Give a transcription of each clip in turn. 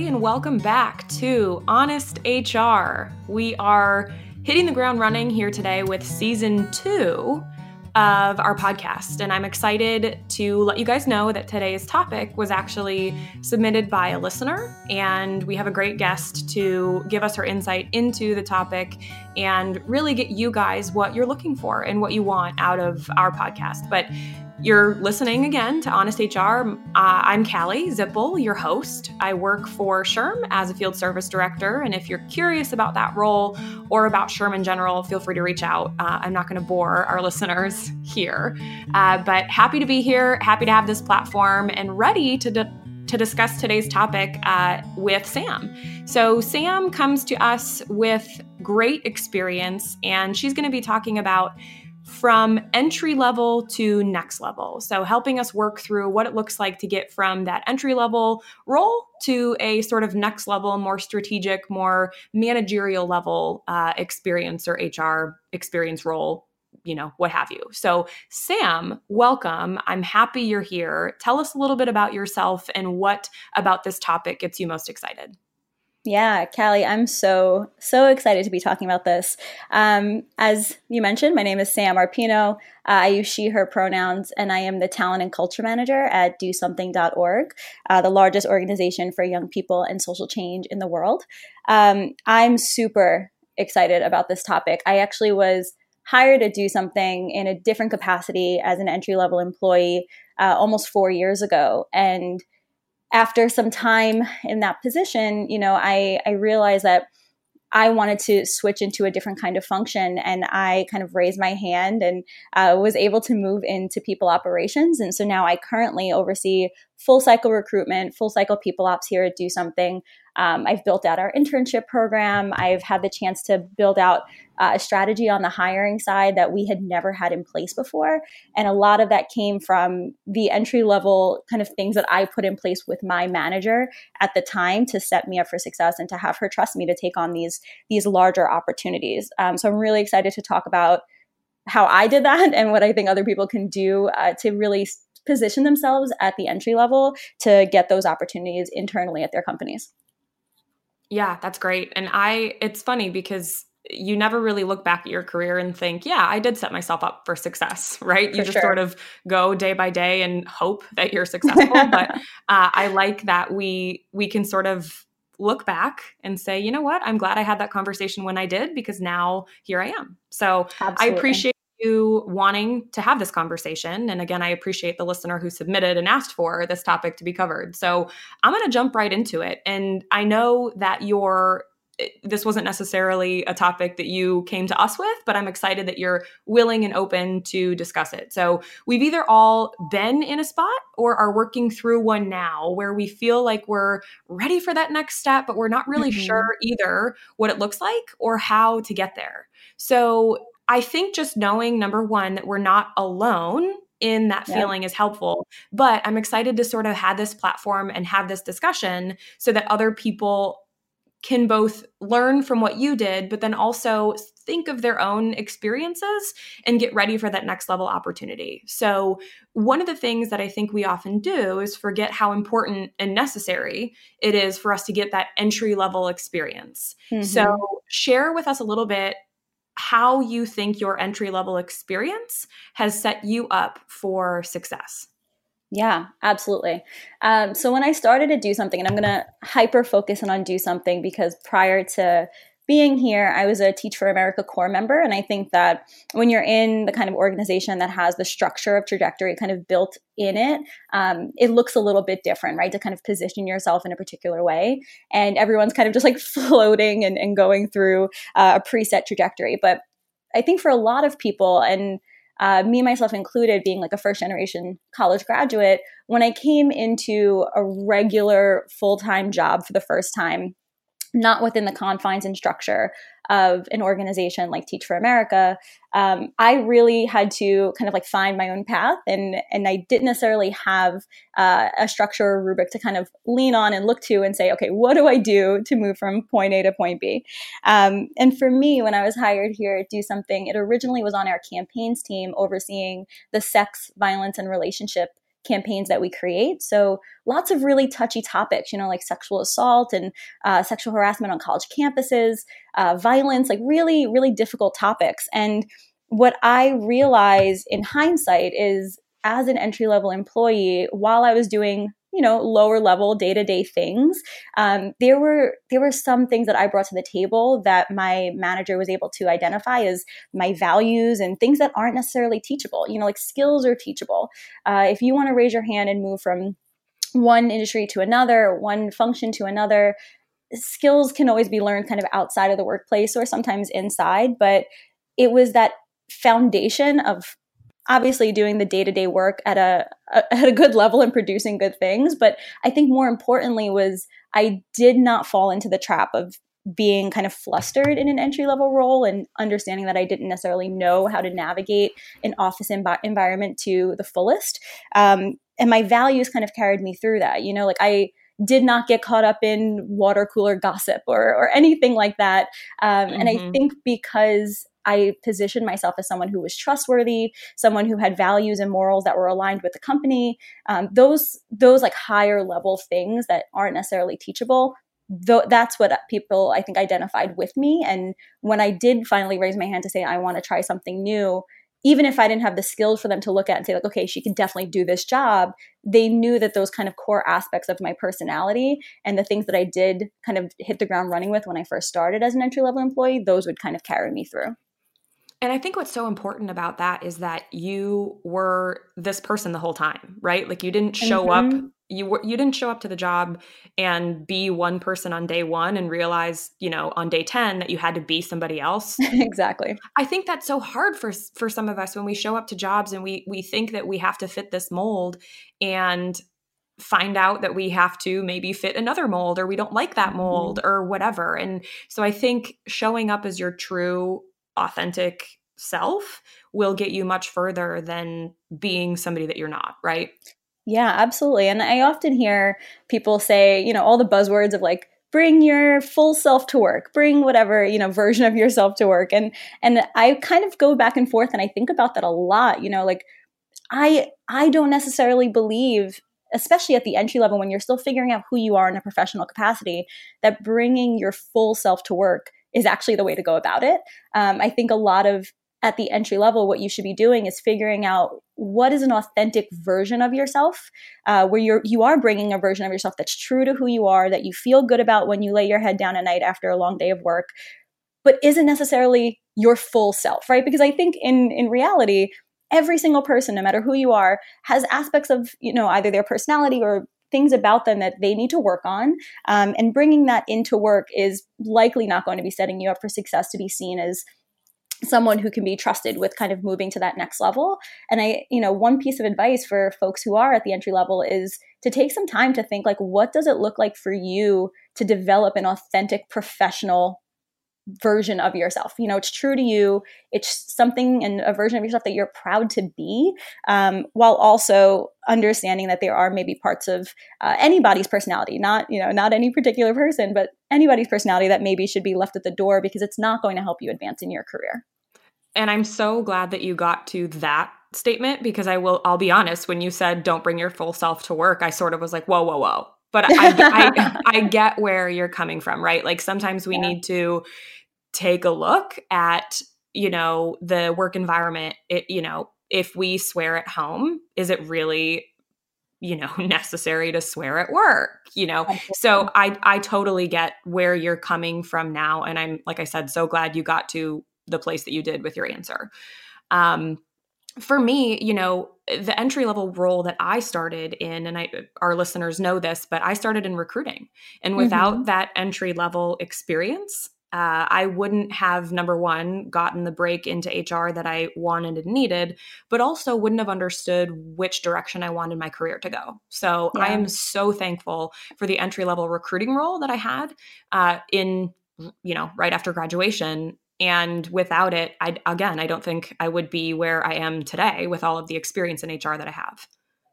everybody, and welcome back to Honest HR. We are hitting the ground running here today with season two of our podcast. And I'm excited to let you guys know that today's topic was actually submitted by a listener. And we have a great guest to give us her insight into the topic and really get you guys what you're looking for and what you want out of our podcast. But you're listening again to Honest HR. Uh, I'm Callie Zippel, your host. I work for SHRM as a field service director. And if you're curious about that role or about SHRM in general, feel free to reach out. Uh, I'm not going to bore our listeners here, uh, but happy to be here, happy to have this platform, and ready to. Di- to discuss today's topic uh, with Sam. So, Sam comes to us with great experience, and she's going to be talking about from entry level to next level. So, helping us work through what it looks like to get from that entry level role to a sort of next level, more strategic, more managerial level uh, experience or HR experience role. You know, what have you. So, Sam, welcome. I'm happy you're here. Tell us a little bit about yourself and what about this topic gets you most excited. Yeah, Callie, I'm so, so excited to be talking about this. Um, as you mentioned, my name is Sam Arpino. Uh, I use she, her pronouns, and I am the talent and culture manager at dosomething.org, uh, the largest organization for young people and social change in the world. Um, I'm super excited about this topic. I actually was hired to do something in a different capacity as an entry level employee uh, almost four years ago. And after some time in that position, you know, I, I realized that I wanted to switch into a different kind of function. And I kind of raised my hand and uh, was able to move into people operations. And so now I currently oversee full cycle recruitment, full cycle people ops here at Do Something. Um, I've built out our internship program. I've had the chance to build out uh, a strategy on the hiring side that we had never had in place before. And a lot of that came from the entry level kind of things that I put in place with my manager at the time to set me up for success and to have her trust me to take on these, these larger opportunities. Um, so I'm really excited to talk about how I did that and what I think other people can do uh, to really position themselves at the entry level to get those opportunities internally at their companies. Yeah, that's great. And I, it's funny because you never really look back at your career and think, yeah, I did set myself up for success, right? For you just sure. sort of go day by day and hope that you're successful. but uh, I like that we we can sort of look back and say, you know what, I'm glad I had that conversation when I did because now here I am. So Absolutely. I appreciate you wanting to have this conversation. And again, I appreciate the listener who submitted and asked for this topic to be covered. So I'm going to jump right into it. And I know that you're this wasn't necessarily a topic that you came to us with, but I'm excited that you're willing and open to discuss it. So, we've either all been in a spot or are working through one now where we feel like we're ready for that next step, but we're not really mm-hmm. sure either what it looks like or how to get there. So, I think just knowing number one, that we're not alone in that yep. feeling is helpful. But I'm excited to sort of have this platform and have this discussion so that other people can both learn from what you did, but then also think of their own experiences and get ready for that next level opportunity. So, one of the things that I think we often do is forget how important and necessary it is for us to get that entry level experience. Mm-hmm. So, share with us a little bit how you think your entry level experience has set you up for success. Yeah, absolutely. Um, so when I started to do something, and I'm going to hyper focus on do something because prior to being here, I was a Teach for America corps member. And I think that when you're in the kind of organization that has the structure of trajectory kind of built in it, um, it looks a little bit different, right? To kind of position yourself in a particular way. And everyone's kind of just like floating and, and going through uh, a preset trajectory. But I think for a lot of people, and uh, me myself included, being like a first generation college graduate, when I came into a regular full time job for the first time, not within the confines and structure of an organization like Teach for America, um, I really had to kind of like find my own path, and and I didn't necessarily have uh, a structure or rubric to kind of lean on and look to and say, okay, what do I do to move from point A to point B? Um, and for me, when I was hired here at Do Something, it originally was on our campaigns team overseeing the sex, violence, and relationship campaigns that we create. So lots of really touchy topics, you know, like sexual assault and uh, sexual harassment on college campuses, uh, violence, like really, really difficult topics. And what I realize in hindsight is as an entry level employee, while I was doing you know lower level day to day things, um, there were there were some things that I brought to the table that my manager was able to identify as my values and things that aren't necessarily teachable. You know, like skills are teachable. Uh, if you want to raise your hand and move from one industry to another, one function to another, skills can always be learned kind of outside of the workplace or sometimes inside. But it was that foundation of obviously doing the day-to-day work at a, a, at a good level and producing good things but i think more importantly was i did not fall into the trap of being kind of flustered in an entry level role and understanding that I didn't necessarily know how to navigate an office env- environment to the fullest. Um, and my values kind of carried me through that. You know, like I did not get caught up in water cooler gossip or, or anything like that. Um, mm-hmm. And I mm-hmm. think because I positioned myself as someone who was trustworthy, someone who had values and morals that were aligned with the company. Um, those those like higher level things that aren't necessarily teachable. Th- that's what people I think identified with me. And when I did finally raise my hand to say I want to try something new, even if I didn't have the skills for them to look at and say, like, okay, she can definitely do this job, they knew that those kind of core aspects of my personality and the things that I did kind of hit the ground running with when I first started as an entry level employee, those would kind of carry me through. And I think what's so important about that is that you were this person the whole time, right? Like you didn't show mm-hmm. up you were you didn't show up to the job and be one person on day 1 and realize, you know, on day 10 that you had to be somebody else. exactly. I think that's so hard for for some of us when we show up to jobs and we we think that we have to fit this mold and find out that we have to maybe fit another mold or we don't like that mold mm-hmm. or whatever. And so I think showing up as your true authentic self will get you much further than being somebody that you're not, right? Yeah, absolutely. And I often hear people say, you know, all the buzzwords of like bring your full self to work, bring whatever, you know, version of yourself to work. And and I kind of go back and forth and I think about that a lot, you know, like I I don't necessarily believe especially at the entry level when you're still figuring out who you are in a professional capacity that bringing your full self to work is actually the way to go about it. Um, I think a lot of at the entry level, what you should be doing is figuring out what is an authentic version of yourself, uh, where you're you are bringing a version of yourself that's true to who you are, that you feel good about when you lay your head down at night after a long day of work, but isn't necessarily your full self, right? Because I think in in reality, every single person, no matter who you are, has aspects of you know either their personality or things about them that they need to work on. Um, and bringing that into work is likely not going to be setting you up for success to be seen as someone who can be trusted with kind of moving to that next level. And I, you know, one piece of advice for folks who are at the entry level is to take some time to think like, what does it look like for you to develop an authentic professional version of yourself. You know, it's true to you. It's something and a version of yourself that you're proud to be, um, while also understanding that there are maybe parts of uh, anybody's personality, not you know, not any particular person, but anybody's personality that maybe should be left at the door because it's not going to help you advance in your career. And I'm so glad that you got to that statement because I will. I'll be honest. When you said "don't bring your full self to work," I sort of was like, "Whoa, whoa, whoa." But I, I, I, get where you're coming from, right? Like sometimes we yeah. need to take a look at, you know, the work environment. It, you know, if we swear at home, is it really you know necessary to swear at work you know so i i totally get where you're coming from now and i'm like i said so glad you got to the place that you did with your answer um for me, you know, the entry level role that I started in, and I, our listeners know this, but I started in recruiting. And without mm-hmm. that entry level experience, uh, I wouldn't have, number one, gotten the break into HR that I wanted and needed, but also wouldn't have understood which direction I wanted my career to go. So yeah. I am so thankful for the entry level recruiting role that I had uh, in, you know, right after graduation and without it i again i don't think i would be where i am today with all of the experience in hr that i have.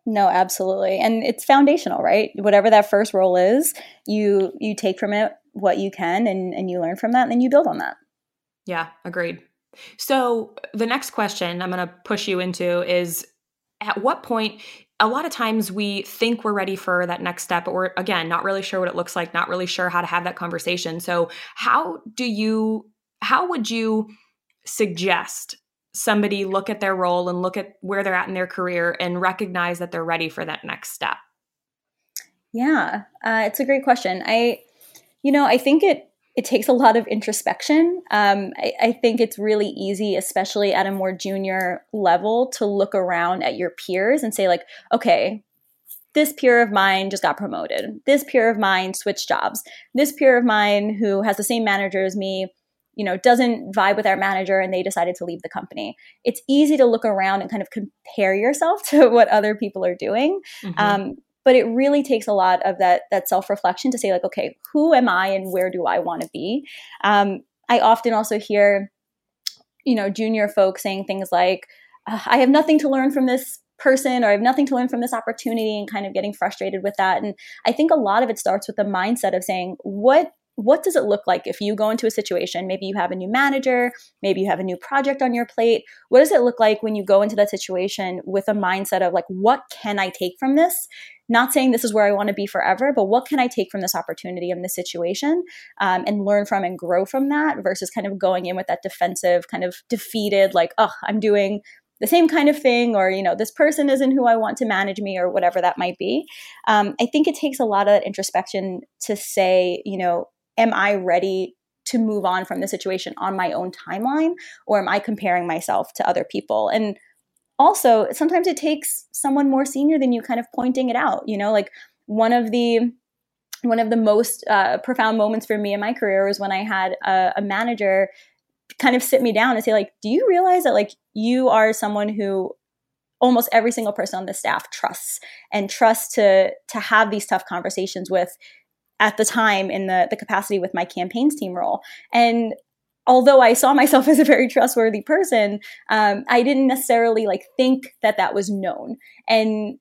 No absolutely. And it's foundational right? Whatever that first role is you you take from it what you can and and you learn from that and then you build on that. Yeah agreed. So the next question i'm going to push you into is at what point a lot of times we think we're ready for that next step but we're again not really sure what it looks like not really sure how to have that conversation. So how do you how would you suggest somebody look at their role and look at where they're at in their career and recognize that they're ready for that next step yeah uh, it's a great question i you know i think it it takes a lot of introspection. Um, I, I, think it's really easy, especially at a more junior level, to look around at your peers and say, like, okay, this peer of mine just got promoted. This peer of mine switched jobs. This peer of mine who has the same manager as me, you know, doesn't vibe with our manager and they decided to leave the company. It's easy to look around and kind of compare yourself to what other people are doing. Mm-hmm. Um, but it really takes a lot of that that self reflection to say like okay who am i and where do i want to be um, i often also hear you know junior folks saying things like i have nothing to learn from this person or i have nothing to learn from this opportunity and kind of getting frustrated with that and i think a lot of it starts with the mindset of saying what what does it look like if you go into a situation maybe you have a new manager maybe you have a new project on your plate what does it look like when you go into that situation with a mindset of like what can i take from this not saying this is where I want to be forever, but what can I take from this opportunity in this situation um, and learn from and grow from that versus kind of going in with that defensive, kind of defeated, like, oh, I'm doing the same kind of thing, or, you know, this person isn't who I want to manage me, or whatever that might be. Um, I think it takes a lot of introspection to say, you know, am I ready to move on from the situation on my own timeline, or am I comparing myself to other people? And also sometimes it takes someone more senior than you kind of pointing it out you know like one of the one of the most uh, profound moments for me in my career was when i had a, a manager kind of sit me down and say like do you realize that like you are someone who almost every single person on the staff trusts and trusts to to have these tough conversations with at the time in the the capacity with my campaigns team role and although I saw myself as a very trustworthy person, um, I didn't necessarily like think that that was known. And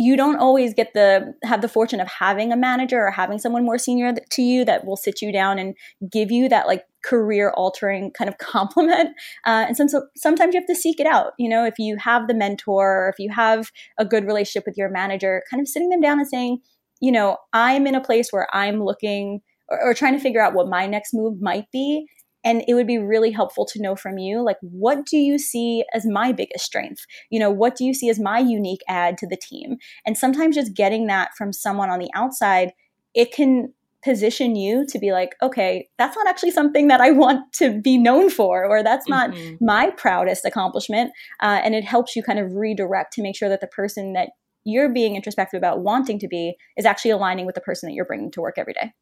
you don't always get the have the fortune of having a manager or having someone more senior to you that will sit you down and give you that like career altering kind of compliment. Uh, and some, so sometimes you have to seek it out. You know, if you have the mentor, or if you have a good relationship with your manager, kind of sitting them down and saying, you know, I'm in a place where I'm looking or, or trying to figure out what my next move might be and it would be really helpful to know from you like what do you see as my biggest strength you know what do you see as my unique add to the team and sometimes just getting that from someone on the outside it can position you to be like okay that's not actually something that i want to be known for or that's not mm-hmm. my proudest accomplishment uh, and it helps you kind of redirect to make sure that the person that you're being introspective about wanting to be is actually aligning with the person that you're bringing to work every day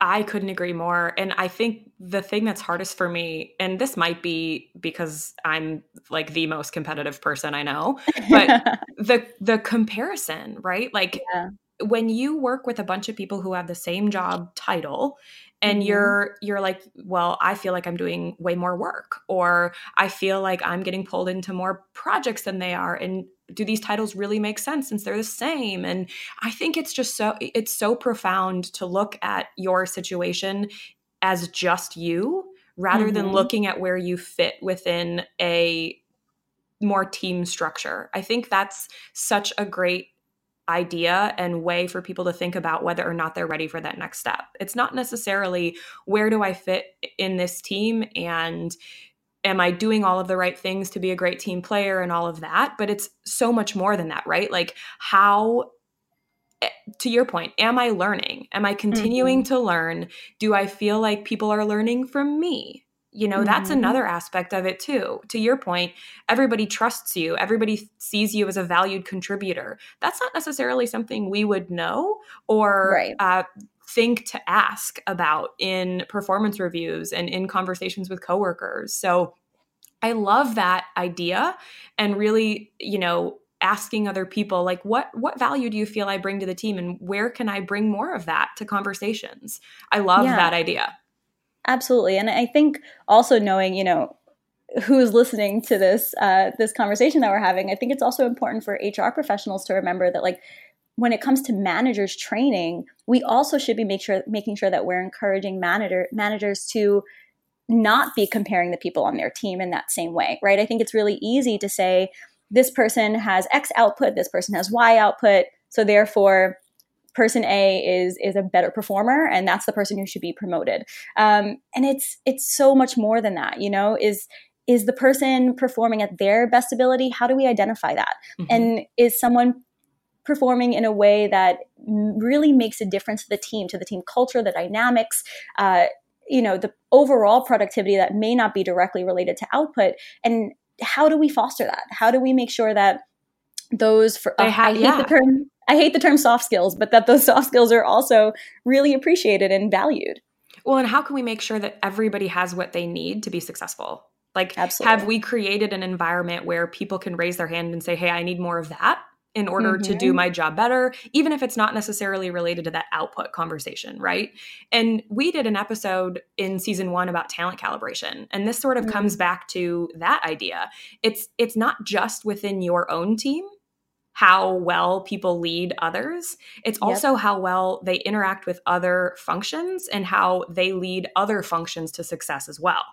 I couldn't agree more. And I think the thing that's hardest for me, and this might be because I'm like the most competitive person I know, but the the comparison, right? Like yeah. when you work with a bunch of people who have the same job title and mm-hmm. you're you're like well i feel like i'm doing way more work or i feel like i'm getting pulled into more projects than they are and do these titles really make sense since they're the same and i think it's just so it's so profound to look at your situation as just you rather mm-hmm. than looking at where you fit within a more team structure i think that's such a great idea and way for people to think about whether or not they're ready for that next step. It's not necessarily where do I fit in this team and am I doing all of the right things to be a great team player and all of that, but it's so much more than that, right? Like how eh, to your point, am I learning? Am I continuing mm-hmm. to learn? Do I feel like people are learning from me? You know mm-hmm. that's another aspect of it too to your point everybody trusts you everybody sees you as a valued contributor that's not necessarily something we would know or right. uh, think to ask about in performance reviews and in conversations with coworkers so i love that idea and really you know asking other people like what what value do you feel i bring to the team and where can i bring more of that to conversations i love yeah. that idea Absolutely. And I think also knowing, you know, who's listening to this uh, this conversation that we're having, I think it's also important for HR professionals to remember that like when it comes to managers training, we also should be make sure making sure that we're encouraging manager managers to not be comparing the people on their team in that same way, right? I think it's really easy to say, this person has X output, this person has Y output. So therefore, person A is is a better performer, and that's the person who should be promoted. Um, and it's it's so much more than that. You know, is is the person performing at their best ability? How do we identify that? Mm-hmm. And is someone performing in a way that really makes a difference to the team, to the team culture, the dynamics, uh, you know, the overall productivity that may not be directly related to output. And how do we foster that? How do we make sure that those for I, I hate yeah. the term I hate the term soft skills, but that those soft skills are also really appreciated and valued. Well, and how can we make sure that everybody has what they need to be successful? Like, Absolutely. have we created an environment where people can raise their hand and say, hey, I need more of that? in order mm-hmm. to do mm-hmm. my job better, even if it's not necessarily related to that output conversation, right? And we did an episode in season 1 about talent calibration, and this sort of mm-hmm. comes back to that idea. It's it's not just within your own team how well people lead others. It's also yep. how well they interact with other functions and how they lead other functions to success as well.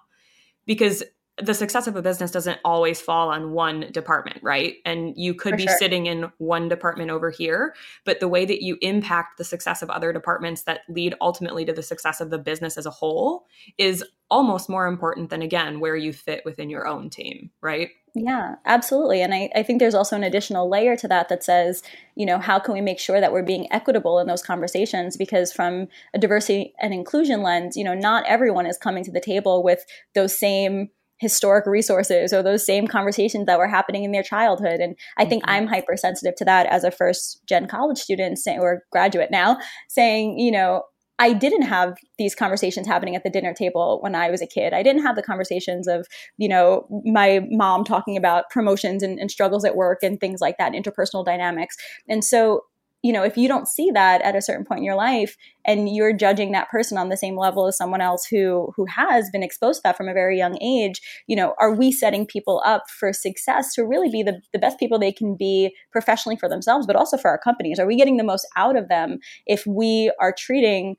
Because the success of a business doesn't always fall on one department, right? And you could For be sure. sitting in one department over here, but the way that you impact the success of other departments that lead ultimately to the success of the business as a whole is almost more important than, again, where you fit within your own team, right? Yeah, absolutely. And I, I think there's also an additional layer to that that says, you know, how can we make sure that we're being equitable in those conversations? Because from a diversity and inclusion lens, you know, not everyone is coming to the table with those same historic resources or those same conversations that were happening in their childhood. And I think mm-hmm. I'm hypersensitive to that as a first gen college student or graduate now, saying, you know, I didn't have these conversations happening at the dinner table when I was a kid. I didn't have the conversations of, you know, my mom talking about promotions and, and struggles at work and things like that, interpersonal dynamics. And so you know, if you don't see that at a certain point in your life and you're judging that person on the same level as someone else who who has been exposed to that from a very young age, you know, are we setting people up for success to really be the, the best people they can be professionally for themselves, but also for our companies? Are we getting the most out of them if we are treating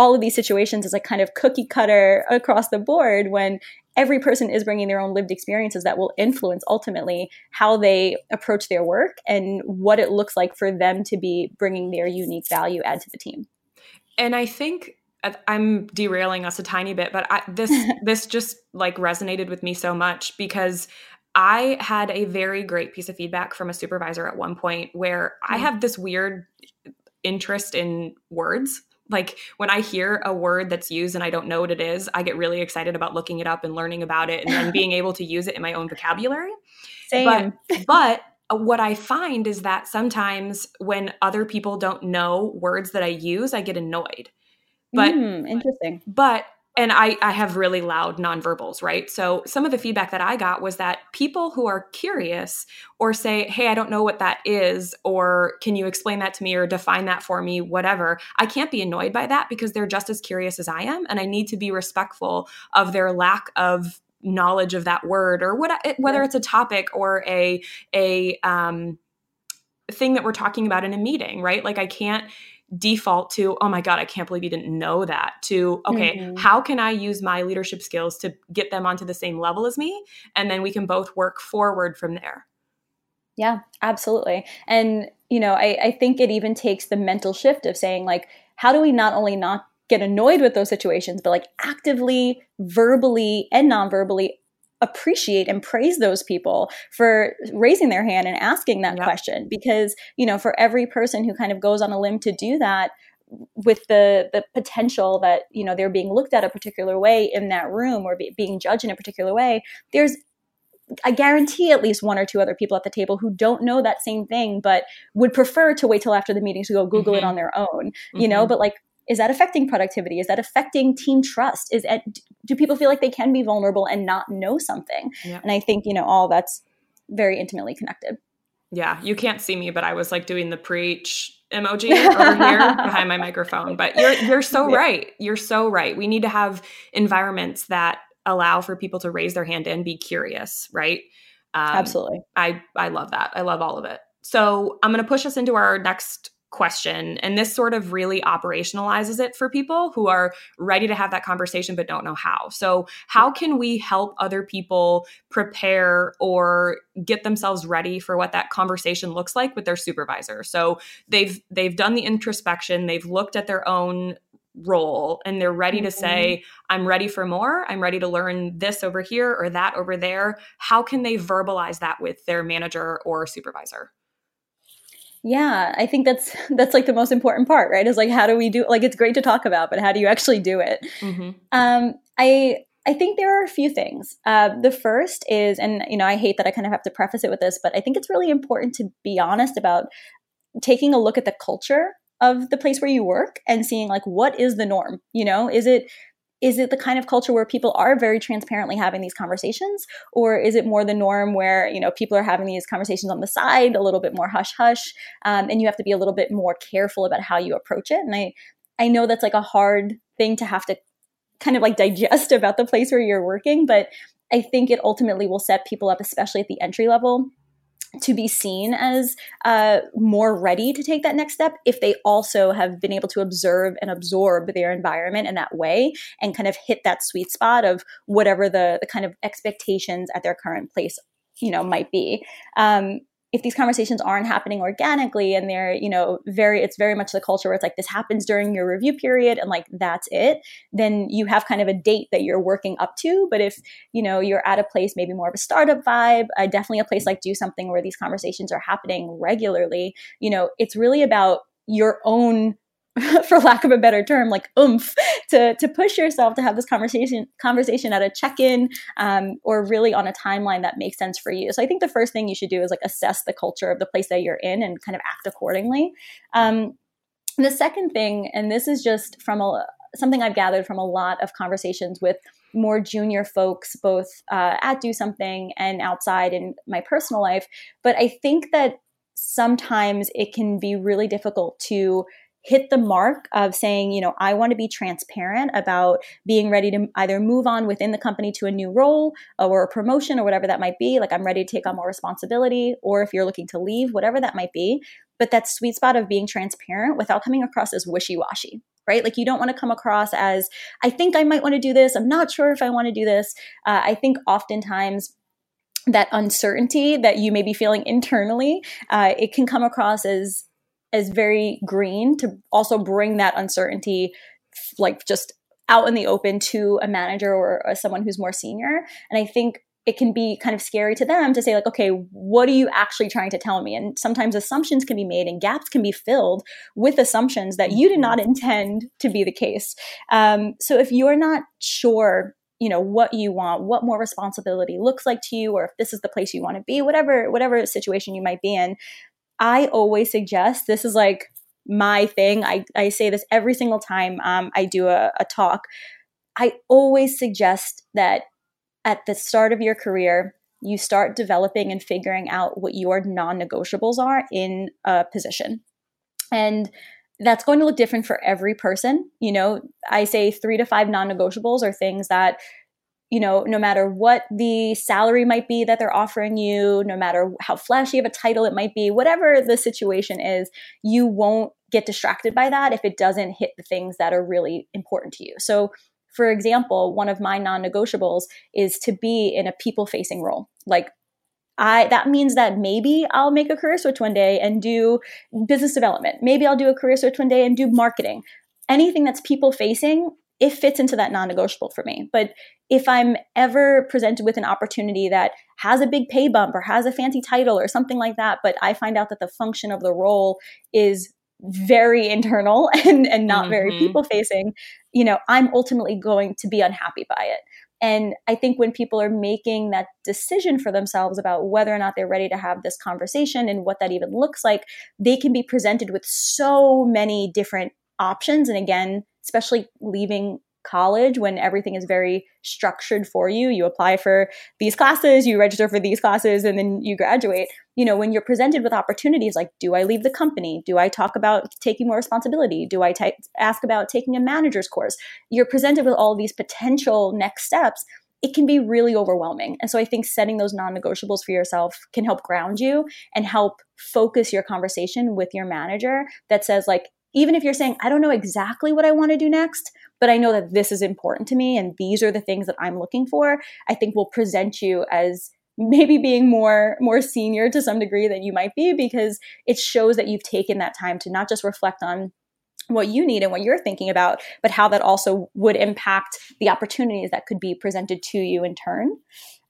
all of these situations as a kind of cookie cutter across the board when every person is bringing their own lived experiences that will influence ultimately how they approach their work and what it looks like for them to be bringing their unique value add to the team. And I think I'm derailing us a tiny bit, but I, this this just like resonated with me so much because I had a very great piece of feedback from a supervisor at one point where I mm. have this weird interest in words like when I hear a word that's used and I don't know what it is, I get really excited about looking it up and learning about it and then being able to use it in my own vocabulary. Same. But, but uh, what I find is that sometimes when other people don't know words that I use, I get annoyed. But mm, interesting. But and I, I have really loud nonverbals, right? So some of the feedback that I got was that people who are curious or say, hey, I don't know what that is, or can you explain that to me or define that for me, whatever, I can't be annoyed by that because they're just as curious as I am. And I need to be respectful of their lack of knowledge of that word or what, whether it's a topic or a, a, um, thing that we're talking about in a meeting, right? Like I can't default to oh my god i can't believe you didn't know that to okay mm-hmm. how can i use my leadership skills to get them onto the same level as me? And then we can both work forward from there. Yeah absolutely. And you know I, I think it even takes the mental shift of saying like how do we not only not get annoyed with those situations but like actively verbally and non-verbally appreciate and praise those people for raising their hand and asking that yep. question because you know for every person who kind of goes on a limb to do that with the the potential that you know they're being looked at a particular way in that room or be, being judged in a particular way there's I guarantee at least one or two other people at the table who don't know that same thing, but would prefer to wait till after the meeting to go Google mm-hmm. it on their own, you mm-hmm. know. But like is that affecting productivity? Is that affecting team trust? Is it, do people feel like they can be vulnerable and not know something? Yeah. And I think, you know, all that's very intimately connected. Yeah, you can't see me, but I was like doing the preach emoji over here behind my microphone. But you're you're so yeah. right. You're so right. We need to have environments that allow for people to raise their hand and be curious, right? Um, Absolutely. I I love that. I love all of it. So I'm going to push us into our next question. And this sort of really operationalizes it for people who are ready to have that conversation but don't know how. So, how can we help other people prepare or get themselves ready for what that conversation looks like with their supervisor? So, they've they've done the introspection, they've looked at their own role and they're ready mm-hmm. to say i'm ready for more i'm ready to learn this over here or that over there how can they verbalize that with their manager or supervisor yeah, I think that's that's like the most important part, right? Is like how do we do like it's great to talk about, but how do you actually do it? Mm-hmm. Um, I I think there are a few things. Uh, the first is, and you know, I hate that I kind of have to preface it with this, but I think it's really important to be honest about taking a look at the culture of the place where you work and seeing like what is the norm. You know, is it is it the kind of culture where people are very transparently having these conversations? Or is it more the norm where you know people are having these conversations on the side a little bit more hush hush um, and you have to be a little bit more careful about how you approach it? And i i know that's like a hard thing to have to kind of like digest about the place where you're working but i think it ultimately will set people up especially at the entry level to be seen as uh, more ready to take that next step if they also have been able to observe and absorb their environment in that way and kind of hit that sweet spot of whatever the, the kind of expectations at their current place you know might be. Um, if these conversations aren't happening organically and they're you know very it's very much the culture where it's like this happens during your review period and like that's it then you have kind of a date that you're working up to. But if you know you're at a place maybe more of a startup vibe uh, definitely a place like do something where these conversations are happening regularly you know it's really about your own for lack of a better term, like oomph to to push yourself to have this conversation conversation at a check-in um, or really on a timeline that makes sense for you. So I think the first thing you should do is like assess the culture of the place that you're in and kind of act accordingly. Um, the second thing, and this is just from a something I've gathered from a lot of conversations with more junior folks, both uh, at Do Something and outside in my personal life. But I think that sometimes it can be really difficult to hit the mark of saying, you know, I want to be transparent about being ready to either move on within the company to a new role or a promotion or whatever that might be. Like I'm ready to take on more responsibility, or if you're looking to leave, whatever that might be. But that sweet spot of being transparent without coming across as wishy washy. Right? Like, you don't want to come across as, I think I might want to do this. I'm not sure if I want to do this. Uh, I think oftentimes that uncertainty that you may be feeling internally, uh, it can come across as as very green to also bring that uncertainty like just out in the open to a manager or, or someone who's more senior. And i think it can be kind of scary to them to say like okay what are you actually trying to tell me? And sometimes assumptions can be made and gaps can be filled with assumptions that you did not mm-hmm. intend to be the case. Um, so if you're not sure you know what you want what more responsibility looks like to you or if this is the place you want to be whatever whatever situation you might be in I always suggest this is like my thing. I, I say this every single time um, I do a, a talk. I always suggest that at the start of your career, you start developing and figuring out what your non negotiables are in a position. And that's going to look different for every person. You know, I say three to five non negotiables are things that you know, no matter what the salary might be that they're offering you, no matter how flashy of a title it might be, whatever the situation is, you won't get distracted by that if it doesn't hit the things that are really important to you. So, for example, one of my non negotiables is to be in a people facing role. Like, I, that means that maybe I'll make a career switch one day and do business development. Maybe I'll do a career switch one day and do marketing. Anything that's people facing, it fits into that non negotiable for me. But if I'm ever presented with an opportunity that has a big pay bump or has a fancy title or something like that, but I find out that the function of the role is very internal and, and not mm-hmm. very people facing, you know, I'm ultimately going to be unhappy by it. And I think when people are making that decision for themselves about whether or not they're ready to have this conversation and what that even looks like, they can be presented with so many different options. And again, especially leaving college when everything is very structured for you. You apply for these classes you register for these classes and then you graduate. You know when you're presented with opportunities like do i leave the company? Do i talk about taking more responsibility? Do I t- ask about taking a manager's course? You're presented with all these potential next steps. It can be really overwhelming. And so I think setting those non negotiables for yourself can help ground you and help focus your conversation with your manager that says, like, even if you're saying, I don't know exactly what I want to do next, but I know that this is important to me and these are the things that I'm looking for, I think will present you as maybe being more more senior to some degree than you might be because it shows that you've taken that time to not just reflect on what you need and what you're thinking about, but how that also would impact the opportunities that could be presented to you in turn.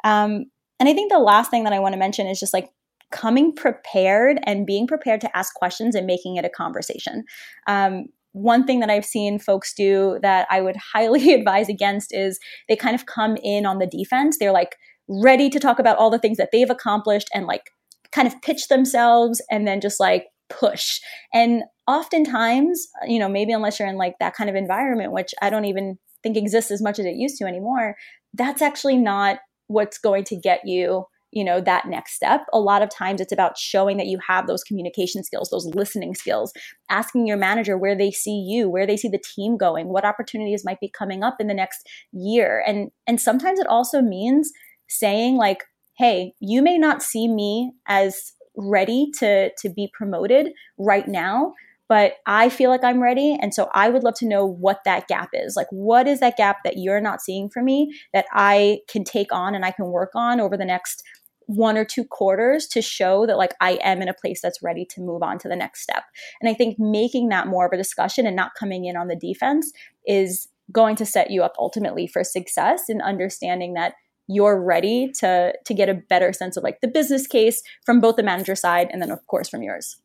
Um, and I think the last thing that I want to mention is just like coming prepared and being prepared to ask questions and making it a conversation. Um, one thing that I've seen folks do that I would highly advise against is they kind of come in on the defense. They're like ready to talk about all the things that they've accomplished and like kind of pitch themselves and then just like push. And oftentimes, you know, maybe unless you're in like that kind of environment, which I don't even think exists as much as it used to anymore, that's actually not what's going to get you you know that next step a lot of times it's about showing that you have those communication skills those listening skills asking your manager where they see you where they see the team going what opportunities might be coming up in the next year and and sometimes it also means saying like hey you may not see me as ready to to be promoted right now but I feel like I'm ready. And so I would love to know what that gap is. Like, what is that gap that you're not seeing for me that I can take on and I can work on over the next one or two quarters to show that like I am in a place that's ready to move on to the next step. And I think making that more of a discussion and not coming in on the defense is going to set you up ultimately for success in understanding that you're ready to to get a better sense of like the business case from both the manager side and then of course from yours.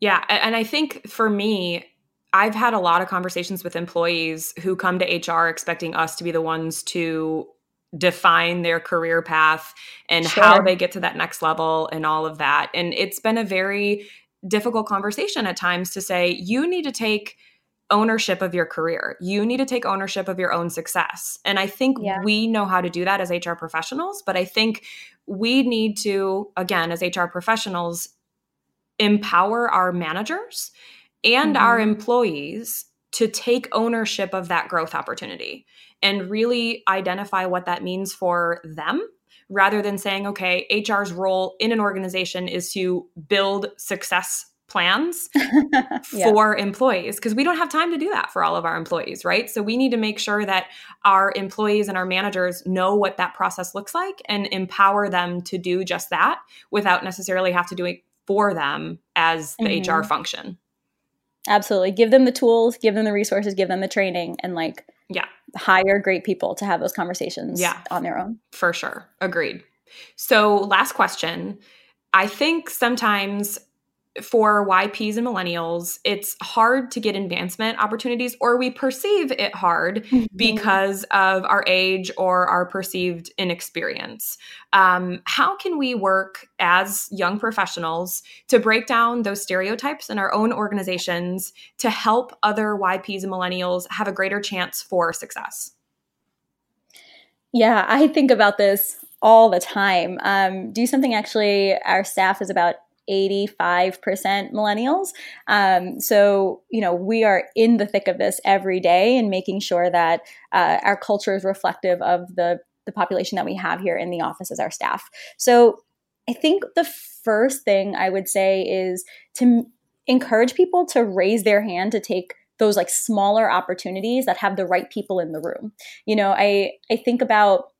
Yeah, and I think for me I've had a lot of conversations with employees who come to HR expecting us to be the ones to define their career path and sure. how they get to that next level and all of that. And it's been a very difficult conversation at times to say, you need to take ownership of your career. You need to take ownership of your own success. And I think yeah. we know how to do that as HR professionals, but I think we need to, again, as HR professionals, empower our managers and mm-hmm. our employees to take ownership of that growth opportunity and really identify what that means for them rather than saying, okay, HR's role in an organization is to build success plans yeah. for employees because we don't have time to do that for all of our employees, right? So we need to make sure that our employees and our managers know what that process looks like and empower them to do just that without necessarily have to do it for them as the mm-hmm. HR function. Absolutely. Give them the tools, give them the resources, give them the training and like yeah, hire great people to have those conversations yeah, on their own. For sure. Agreed. So, last question. I think sometimes for YPs and millennials, it's hard to get advancement opportunities, or we perceive it hard mm-hmm. because of our age or our perceived inexperience. Um, how can we work as young professionals to break down those stereotypes in our own organizations to help other YPs and millennials have a greater chance for success? Yeah, I think about this all the time. Um, do something actually, our staff is about 85% millennials. Um, so, you know, we are in the thick of this every day and making sure that uh, our culture is reflective of the, the population that we have here in the office as our staff. So, I think the first thing I would say is to encourage people to raise their hand to take those like smaller opportunities that have the right people in the room. You know, I I think about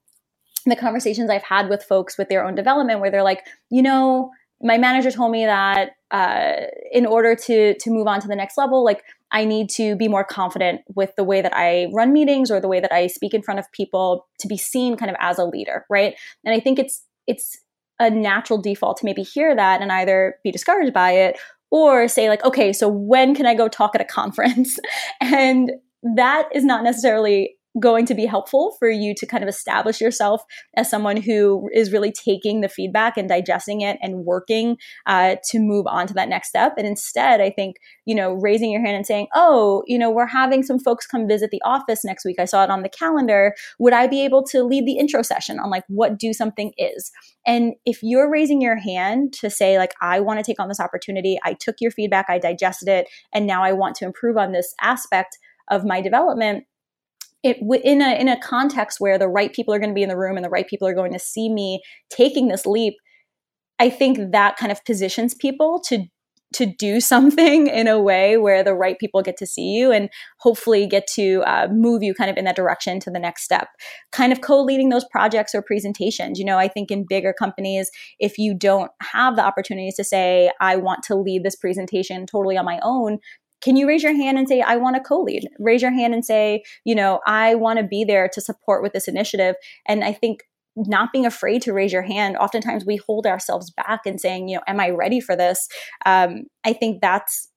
the conversations I've had with folks with their own development where they're like, you know, my manager told me that uh, in order to to move on to the next level, like I need to be more confident with the way that I run meetings or the way that I speak in front of people to be seen kind of as a leader, right? And I think it's it's a natural default to maybe hear that and either be discouraged by it or say like, okay, so when can I go talk at a conference? and that is not necessarily going to be helpful for you to kind of establish yourself as someone who is really taking the feedback and digesting it and working uh, to move on to that next step. And instead, I think, you know, raising your hand and saying, oh, you know, we're having some folks come visit the office next week. I saw it on the calendar. Would I be able to lead the intro session on like what do something is? And if you're raising your hand to say, like, I want to take on this opportunity, I took your feedback, I digested it, and now I want to improve on this aspect of my development it in a in a context where the right people are going to be in the room and the right people are going to see me taking this leap i think that kind of positions people to to do something in a way where the right people get to see you and hopefully get to uh, move you kind of in that direction to the next step. Kind of co-leading those projects or presentations you know i think in bigger companies if you don't have the opportunities to say i want to lead this presentation totally on my own can you raise your hand and say i want to co-lead. Raise your hand and say you know i want to be there to support with this initiative. And i think not being afraid to raise your hand oftentimes we hold ourselves back and saying you know am i ready for this? Um, i think that's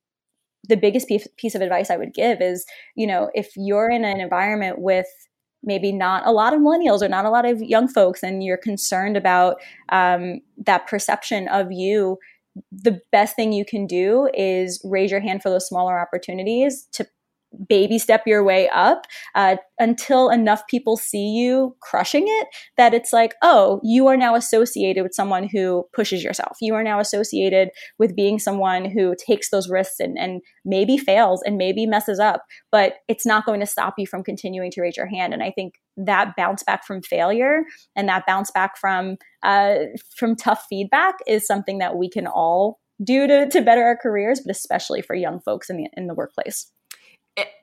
the biggest piece, piece of advice i would give is you know if you're in an environment with maybe not a lot of millennials or not a lot of young folks and you're concerned about um, that perception of you the best thing you can do is raise your hand for those smaller opportunities to baby step your way up uh, until enough people see you crushing it that it's like, oh, you are now associated with someone who pushes yourself. You are now associated with being someone who takes those risks and, and maybe fails and maybe messes up, but it's not going to stop you from continuing to raise your hand. And I think that bounce back from failure and that bounce back from uh, from tough feedback is something that we can all do to, to better our careers, but especially for young folks in the in the workplace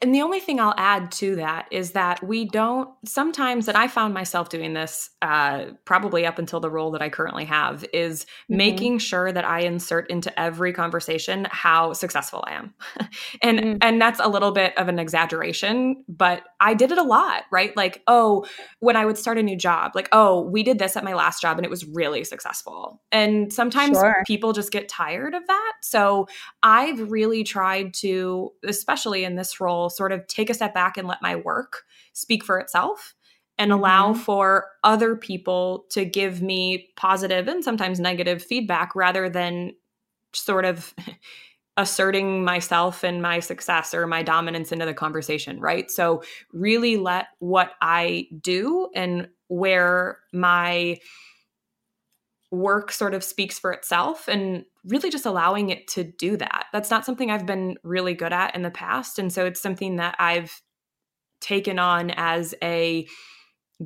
and the only thing I'll add to that is that we don't sometimes, and I found myself doing this uh, probably up until the role that I currently have, is mm-hmm. making sure that I insert into every conversation how successful I am, and mm-hmm. and that's a little bit of an exaggeration, but I did it a lot, right? Like, oh, when I would start a new job, like, oh, we did this at my last job and it was really successful, and sometimes sure. people just get tired of that. So I've really tried to, especially in this role, sort of take a step back and let my work speak for itself and allow mm-hmm. for other people to give me positive and sometimes negative feedback rather than sort of asserting myself and my success or my dominance into the conversation, right? So, really let what I do and where my work sort of speaks for itself and really just allowing it to do that. That's not something I've been really good at in the past. And so it's something that I've taken on as a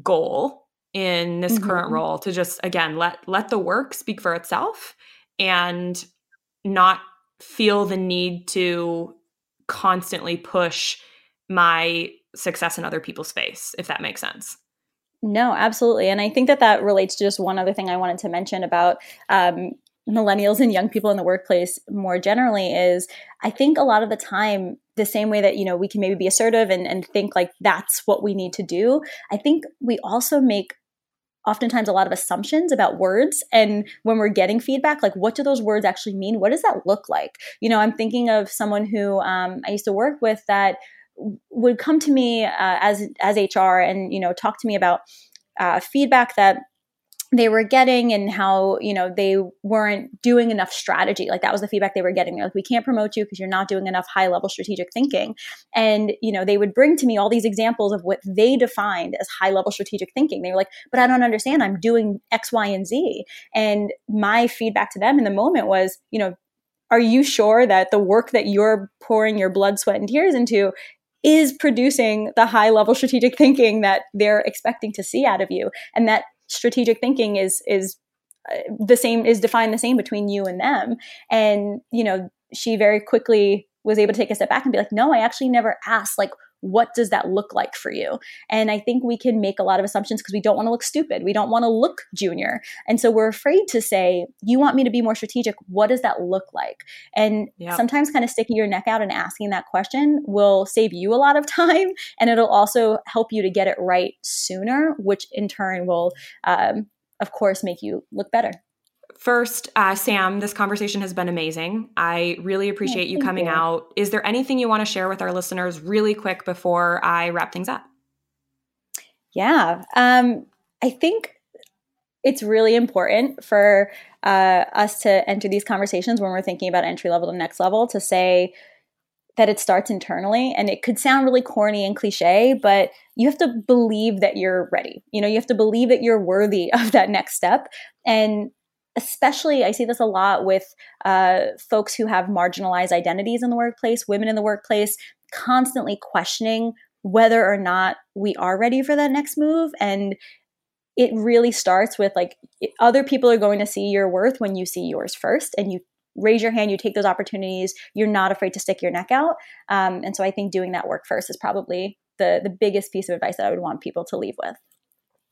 goal in this mm-hmm. current role to just again let let the work speak for itself and not feel the need to constantly push my success in other people's face if that makes sense no absolutely and i think that that relates to just one other thing i wanted to mention about um, millennials and young people in the workplace more generally is I think a lot of the time, the same way that, you know, we can maybe be assertive and, and think like that's what we need to do, I think we also make oftentimes a lot of assumptions about words and when we're getting feedback like what do those words actually mean? What does that look like? You know i'm thinking of someone who um, i used to work with that would come to me uh, as as hr and you know talk to me about uh, feedback that they were getting and how you know they weren't doing enough strategy. Like that was the feedback they were getting. Like we can't promote you because you're not doing enough high level strategic thinking. And you know they would bring to me all these examples of what they defined as high level strategic thinking. They were like but i don't understand. I'm doing x y and z. And my feedback to them in the moment was you know are you sure that the work that you're pouring your blood sweat and tears into is producing the high level strategic thinking that they're expecting to see out of you. And that strategic thinking is is uh, the same is defined the same between you and them. And you know she very quickly was able to take a step back and be like no i actually never asked like what does that look like for you? And i think we can make a lot of assumptions because we don't want to look stupid. We don't want to look junior. And so we're afraid to say you want me to be more strategic. What does that look like? And sometimes kind of sticking your neck out and asking that question will save you a lot of time and it'll also help you to get it right sooner which in turn will um, of course make you look better First, uh, Sam, this conversation has been amazing. I really appreciate you coming you. out. Is there anything you want to share with our listeners really quick before I wrap things up? Yeah. Um, I think it's really important for uh, us to enter these conversations when we're thinking about entry level to next level to say that it starts internally. And it could sound really corny and cliche, but you have to believe that you're ready. You know, you have to believe that you're worthy of that next step. And especially i see this a lot with uh, folks who have marginalized identities in the workplace women in the workplace constantly questioning whether or not we are ready for that next move. And it really starts with like other people are going to see your worth when you see yours first and you raise your hand you take those opportunities you're not afraid to stick your neck out. Um, and so i think doing that work first is probably the the biggest piece of advice that i would want people to leave with.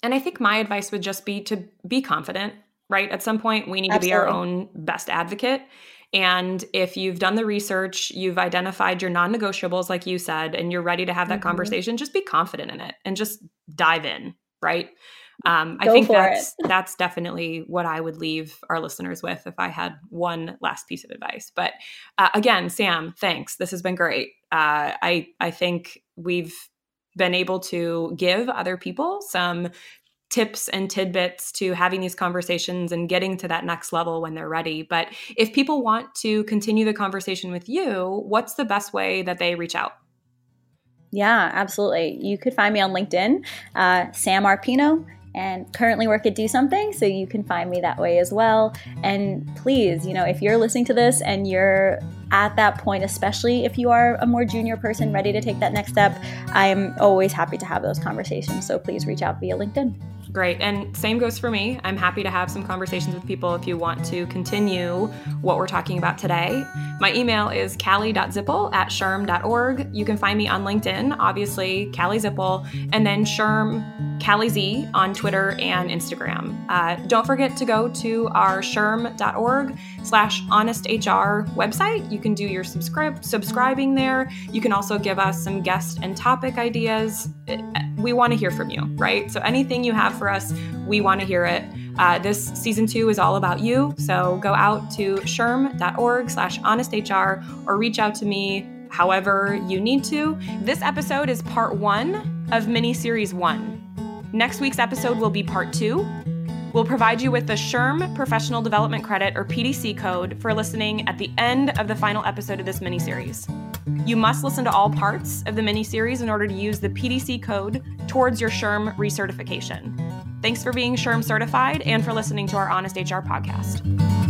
And i think my advice would just be to be confident right at some point we need Absolutely. to be our own best advocate and if you've done the research, you've identified your non negotiables, like you said, and you're ready to have that mm-hmm. conversation, just be confident in it and just dive in, right? Um, I think that's that's definitely what I would leave our listeners with if I had one last piece of advice. But uh, again, Sam, thanks. This has been great. Uh, I I think we've been able to give other people some tips and tidbits to having these conversations and getting to that next level when they're ready. But if people want to continue the conversation with you, what's the best way that they reach out? Yeah, absolutely. You could find me on LinkedIn, uh, Sam Arpino and currently work at Do Something, so you can find me that way as well. And please, you know, if you're listening to this and you're at that point, especially if you are a more junior person ready to take that next step, I'm always happy to have those conversations. So please reach out via LinkedIn. Great. And same goes for me. I'm happy to have some conversations with people if you want to continue what we're talking about today. My email is callie.zipple at shrm.org. You can find me on LinkedIn, obviously, Callie Zipple, and then Shrm Callie Z on Twitter and Instagram. Uh, don't forget to go to our shrm.org slash honesthr website. You can do your subscribe subscribing there. You can also give us some guest and topic ideas. We want to hear from you, right? So anything you have for us, we want to hear it. Uh, this season two is all about you. So go out to shrm.org slash honesthr or reach out to me however you need to. This episode is part one of mini series one. Next week's episode will be part two. We'll provide you with the SHRM Professional Development Credit or PDC code for listening at the end of the final episode of this mini series. You must listen to all parts of the mini series in order to use the PDC code towards your SHRM recertification. Thanks for being SHRM certified and for listening to our Honest HR podcast.